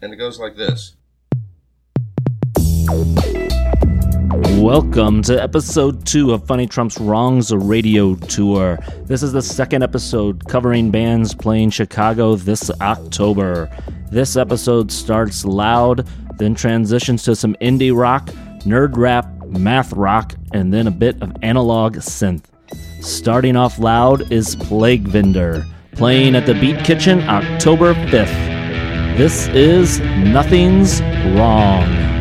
and it goes like this. Welcome to episode two of Funny Trump's Wrongs Radio Tour. This is the second episode covering bands playing Chicago this October. This episode starts loud, then transitions to some indie rock, nerd rap, math rock, and then a bit of analog synth. Starting off loud is Plague Vendor, playing at the Beat Kitchen October 5th. This is Nothing's Wrong.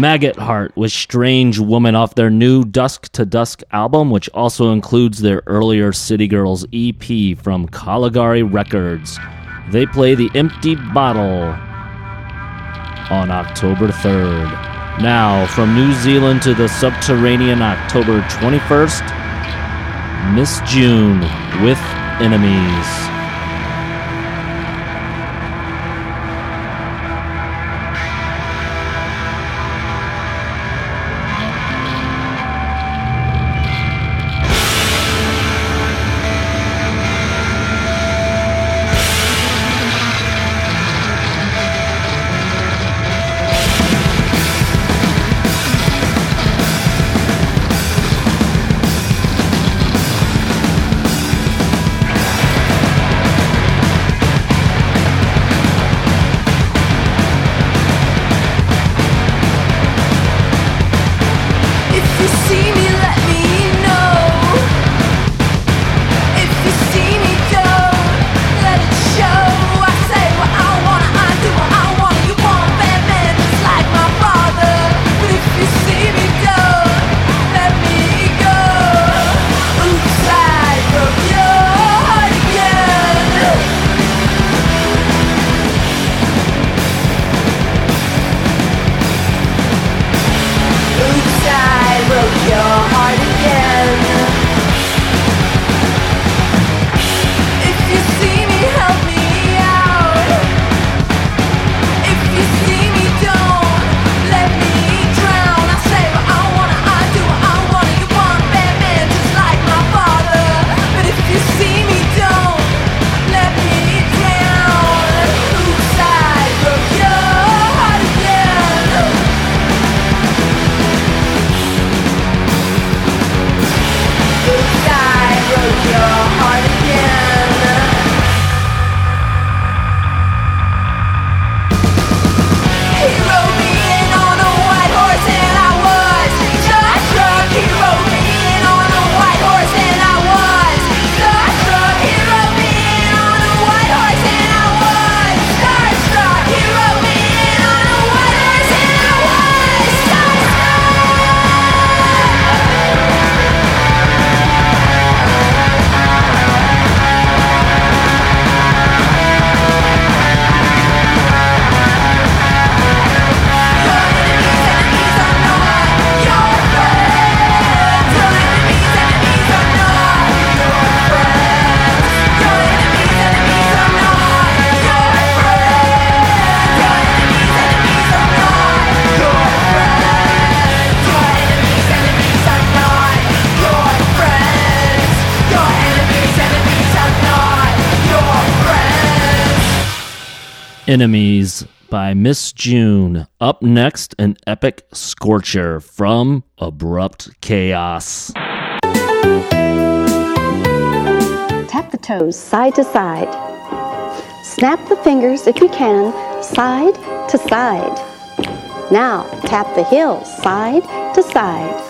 Maggot Heart with Strange Woman off their new Dusk to Dusk album, which also includes their earlier City Girls EP from Caligari Records. They play The Empty Bottle on October 3rd. Now, from New Zealand to the subterranean October 21st, Miss June with Enemies. Enemies by Miss June. Up next, an epic scorcher from Abrupt Chaos. Tap the toes side to side. Snap the fingers if you can, side to side. Now tap the heels side to side.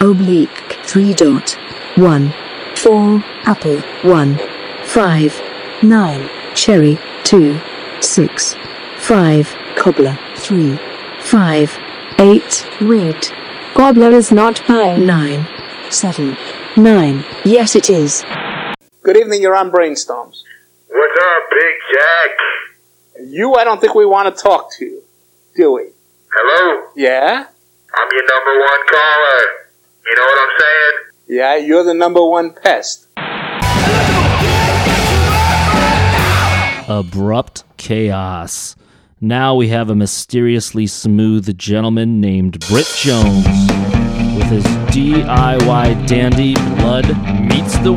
Oblique, three dot. 1, 4, apple, 1, 5, 9, cherry, 2, 6, 5, cobbler, 3, 5, 8, red. Cobbler is not pine. 9, 7, 9, yes it is. Good evening, you're on Brainstorms. What's up, Big Jack? You, I don't think we want to talk to, you, do we? Hello? Yeah? I'm your number one caller. You know what I'm saying? Yeah, you're the number one pest. Abrupt Chaos. Now we have a mysteriously smooth gentleman named Britt Jones with his DIY dandy Blood Meets the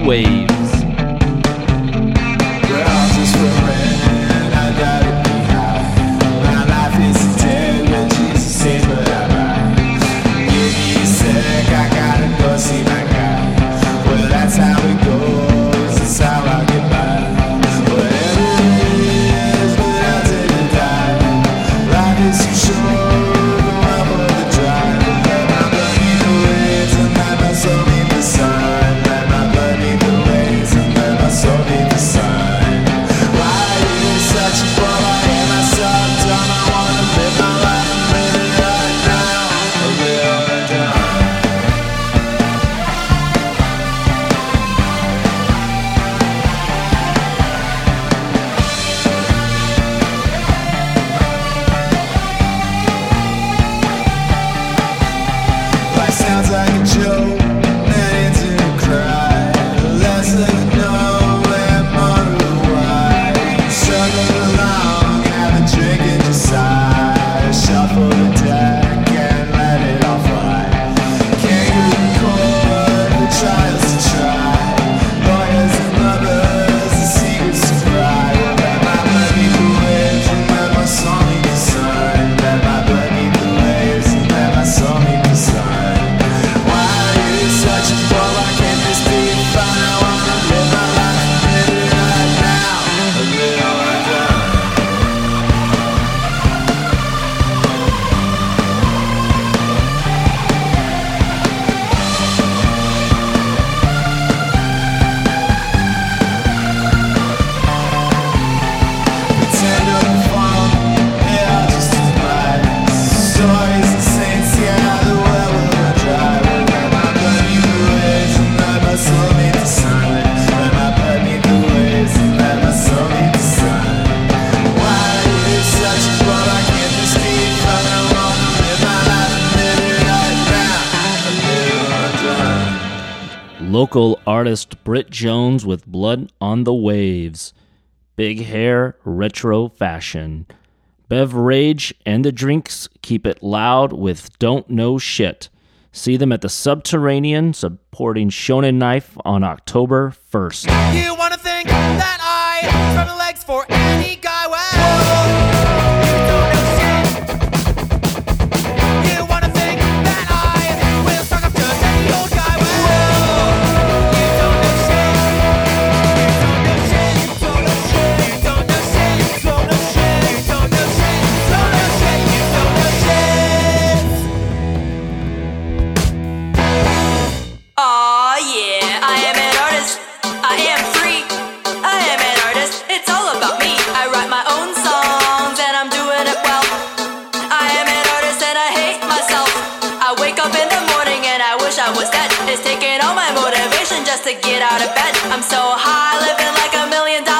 local artist Britt Jones with Blood on the Waves. Big hair, retro fashion. Bev Rage and the drinks keep it loud with Don't Know Shit. See them at the Subterranean supporting Shonen Knife on October 1st. You wanna think that I legs for any guy? to get out of bed. I'm so high, living like a million dollars.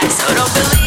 black, so don't believe.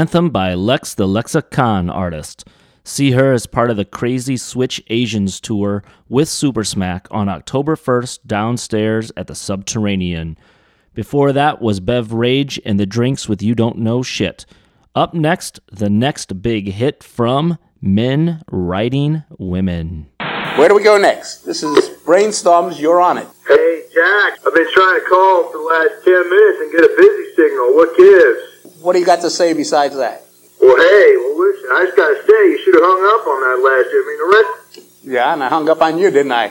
anthem by Lex the Lexicon artist. See her as part of the Crazy Switch Asians tour with Super Smack on October 1st downstairs at the Subterranean. Before that was Bev Rage and the Drinks with You Don't Know Shit. Up next, the next big hit from Men Writing Women. Where do we go next? This is Brainstorms, you're on it. Hey, Jack, I've been trying to call for the last 10 minutes and get a busy signal. What gives? What do you got to say besides that? Well, hey, well, listen, I just got to say, you should have hung up on that last I mean, the rest. Yeah, and I hung up on you, didn't I?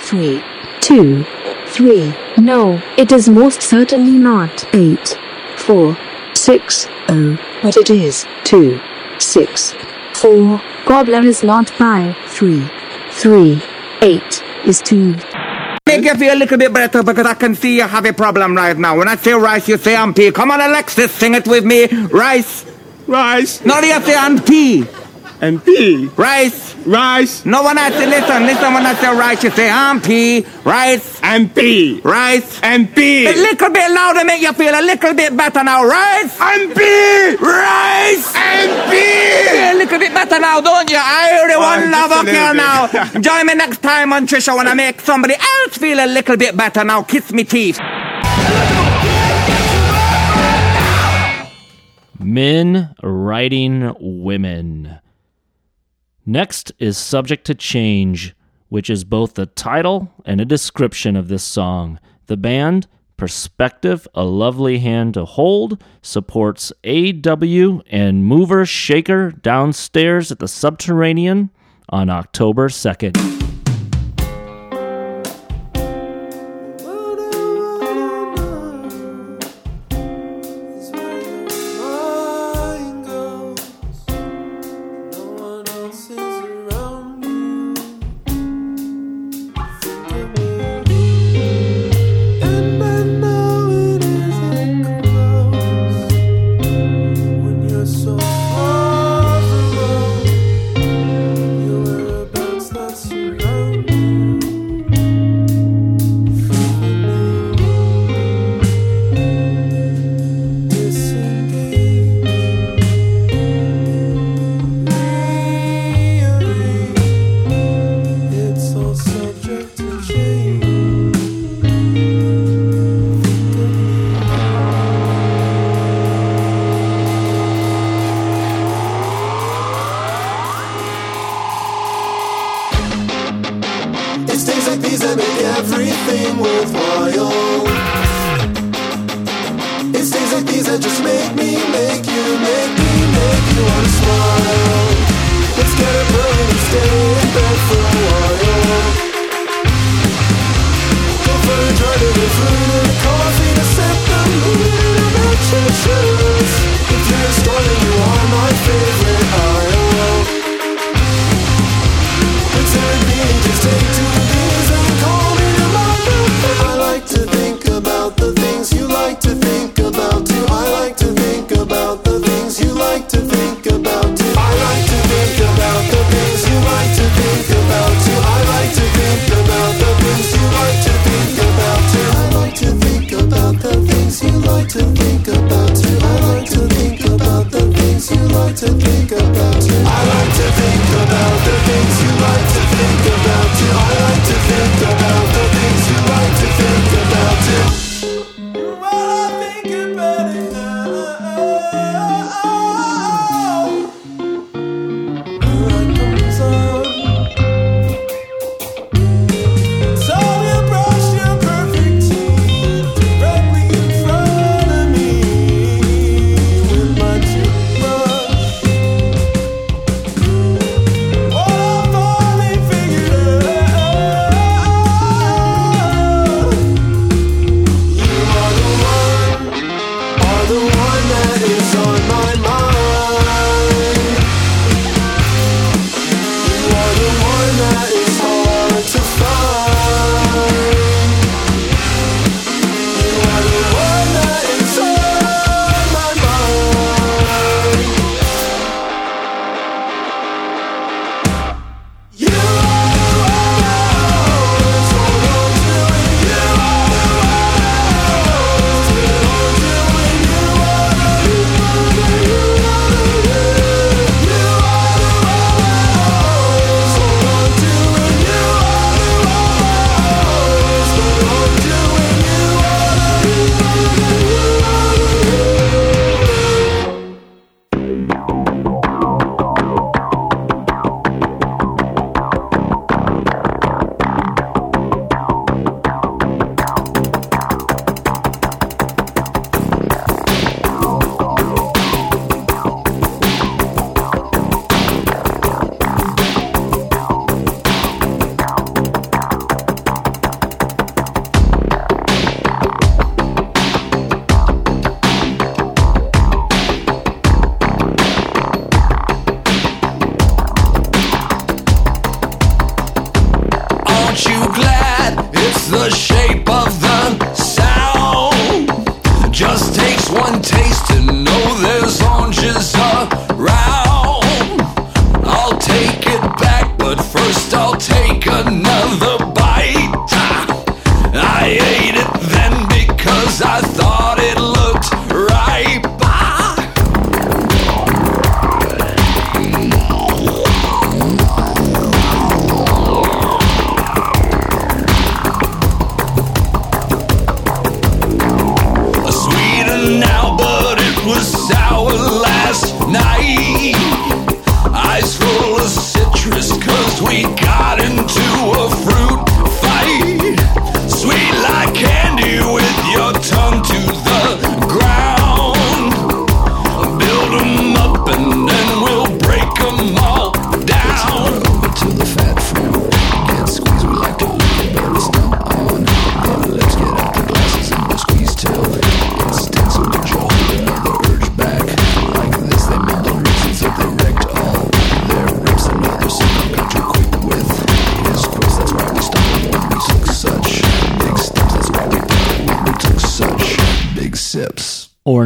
Three, two, three. No, it is most certainly not eight, four, six, oh, but it is two, six, four. Gobbler is not by three, three, eight is two. Make you feel a little bit better because I can see you have a problem right now. When I say rice, you say ampy. Come on, Alexis, sing it with me. Rice. Rice No, you say ampy. And pea. Rice. Rice No, one has to listen, listen, when I say rice, you say ampy. Rice. and pea. Rice. And pea. A little bit louder make you feel a little bit better now. Rice. And pea. Rice. And pea. Feel a little bit better now, don't you? I hear the Oh, one just love a up here now. Join me next time on Trisha when I make somebody else feel a little bit better now. Kiss me teeth. Men writing women. Next is Subject to Change, which is both the title and a description of this song. The band, Perspective, A Lovely Hand to Hold, supports AW and Mover Shaker downstairs at the Subterranean on October 2nd. sour last night. Eyes full of cause we got.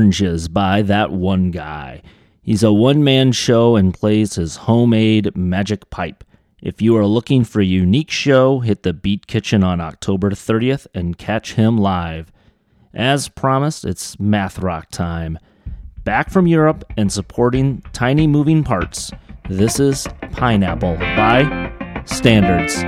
Oranges by that one guy. He's a one man show and plays his homemade magic pipe. If you are looking for a unique show, hit the Beat Kitchen on October 30th and catch him live. As promised, it's math rock time. Back from Europe and supporting tiny moving parts, this is Pineapple by Standards.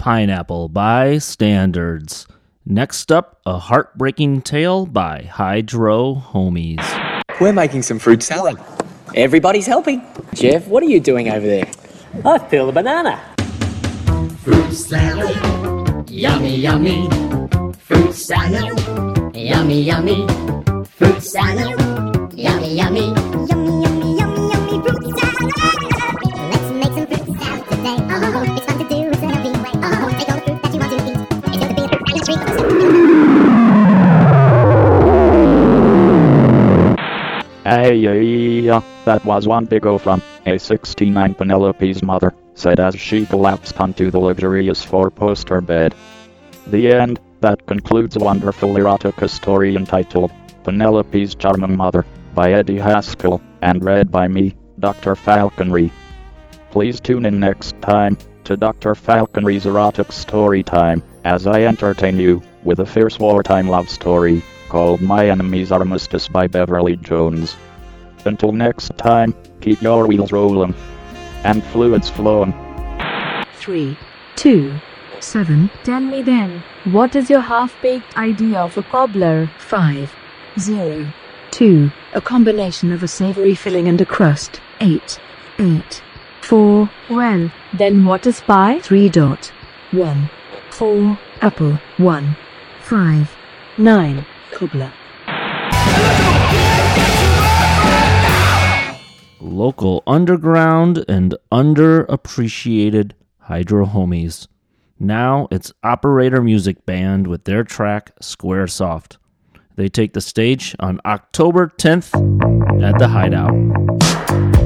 Pineapple by Standards. Next up, A Heartbreaking Tale by Hydro Homies. We're making some fruit salad. Everybody's helping. Jeff, what are you doing over there? I peel the banana. Fruit salad, yummy, yummy. Fruit salad, yummy, yummy. Fruit salad, yummy, yummy. Yummy, yeah, that was one big O from a 69 Penelope's mother, said as she collapsed onto the luxurious four-poster bed. The end. That concludes a wonderful erotica story entitled Penelope's Charming Mother by Eddie Haskell and read by me, Dr. Falconry. Please tune in next time to Dr. Falconry's erotic story time as I entertain you with a fierce wartime love story called My Enemy's Armistice by Beverly Jones. Until next time, keep your wheels rolling and fluids flowing. three, two, seven. Tell me then, what is your half-baked idea of a cobbler? Five, zero, two. A combination of a savory filling and a crust. Eight, eight, four. Well, then what is pie? Three dot, one, four. Apple. One, five, nine. Cobbler. Local underground and underappreciated Hydro Homies. Now it's Operator Music Band with their track Squaresoft. They take the stage on October 10th at the Hideout.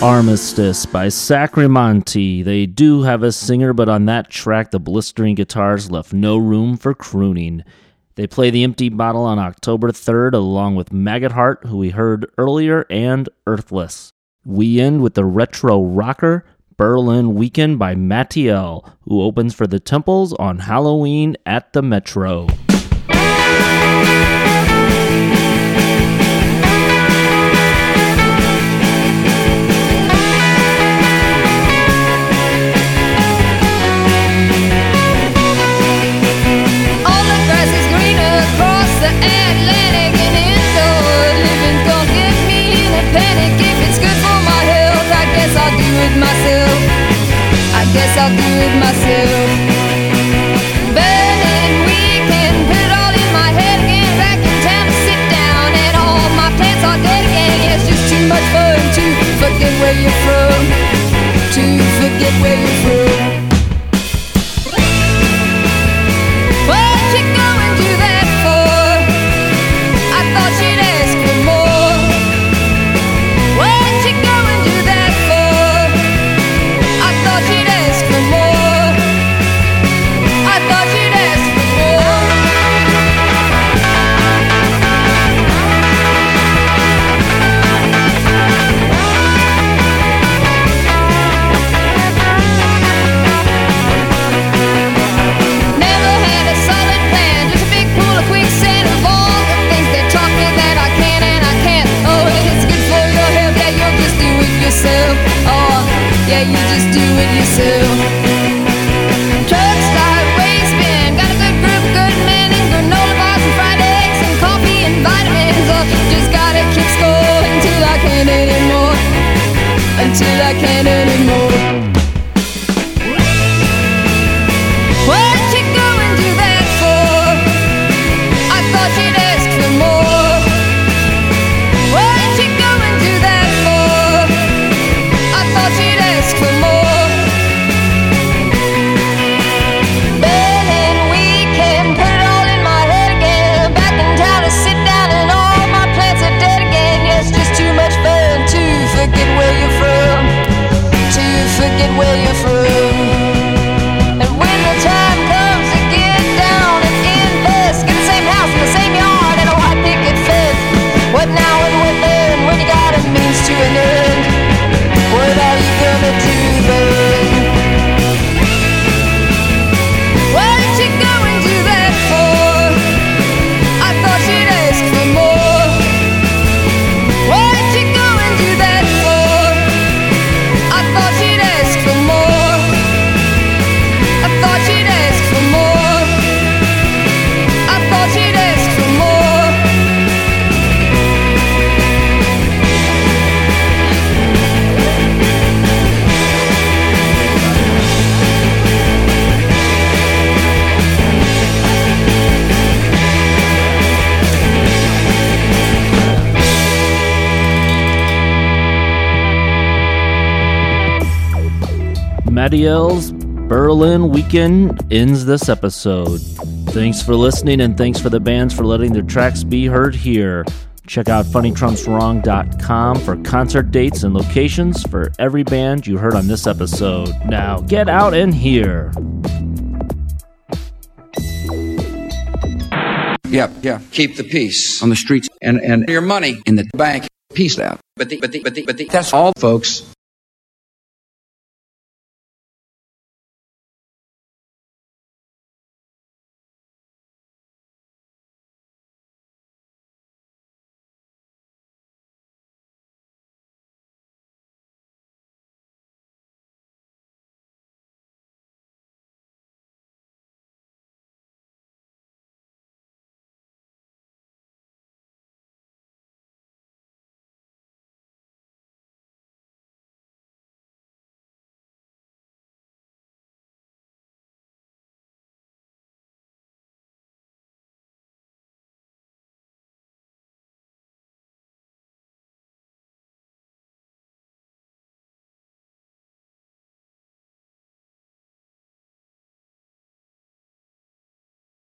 Armistice by Sacri Monti. They do have a singer, but on that track, the blistering guitars left no room for crooning. They play The Empty Bottle on October 3rd, along with Maggot Heart, who we heard earlier, and Earthless. We end with the retro rocker Berlin Weekend by Mattiel, who opens for the Temples on Halloween at the Metro. I'll do it myself. I guess I'll do it myself. Berlin weekend, put it all in my head again. Back in town to sit down and all my are dead again. It's just too much fun to forget where you're from. To forget where you're from. Mattiel's Berlin Weekend ends this episode. Thanks for listening and thanks for the bands for letting their tracks be heard here. Check out funnytrumpswrong.com for concert dates and locations for every band you heard on this episode. Now get out and hear. Yep, yeah. Keep the peace on the streets and and your money in the bank. Peace out. But the, but the, but the, but the, that's all, folks.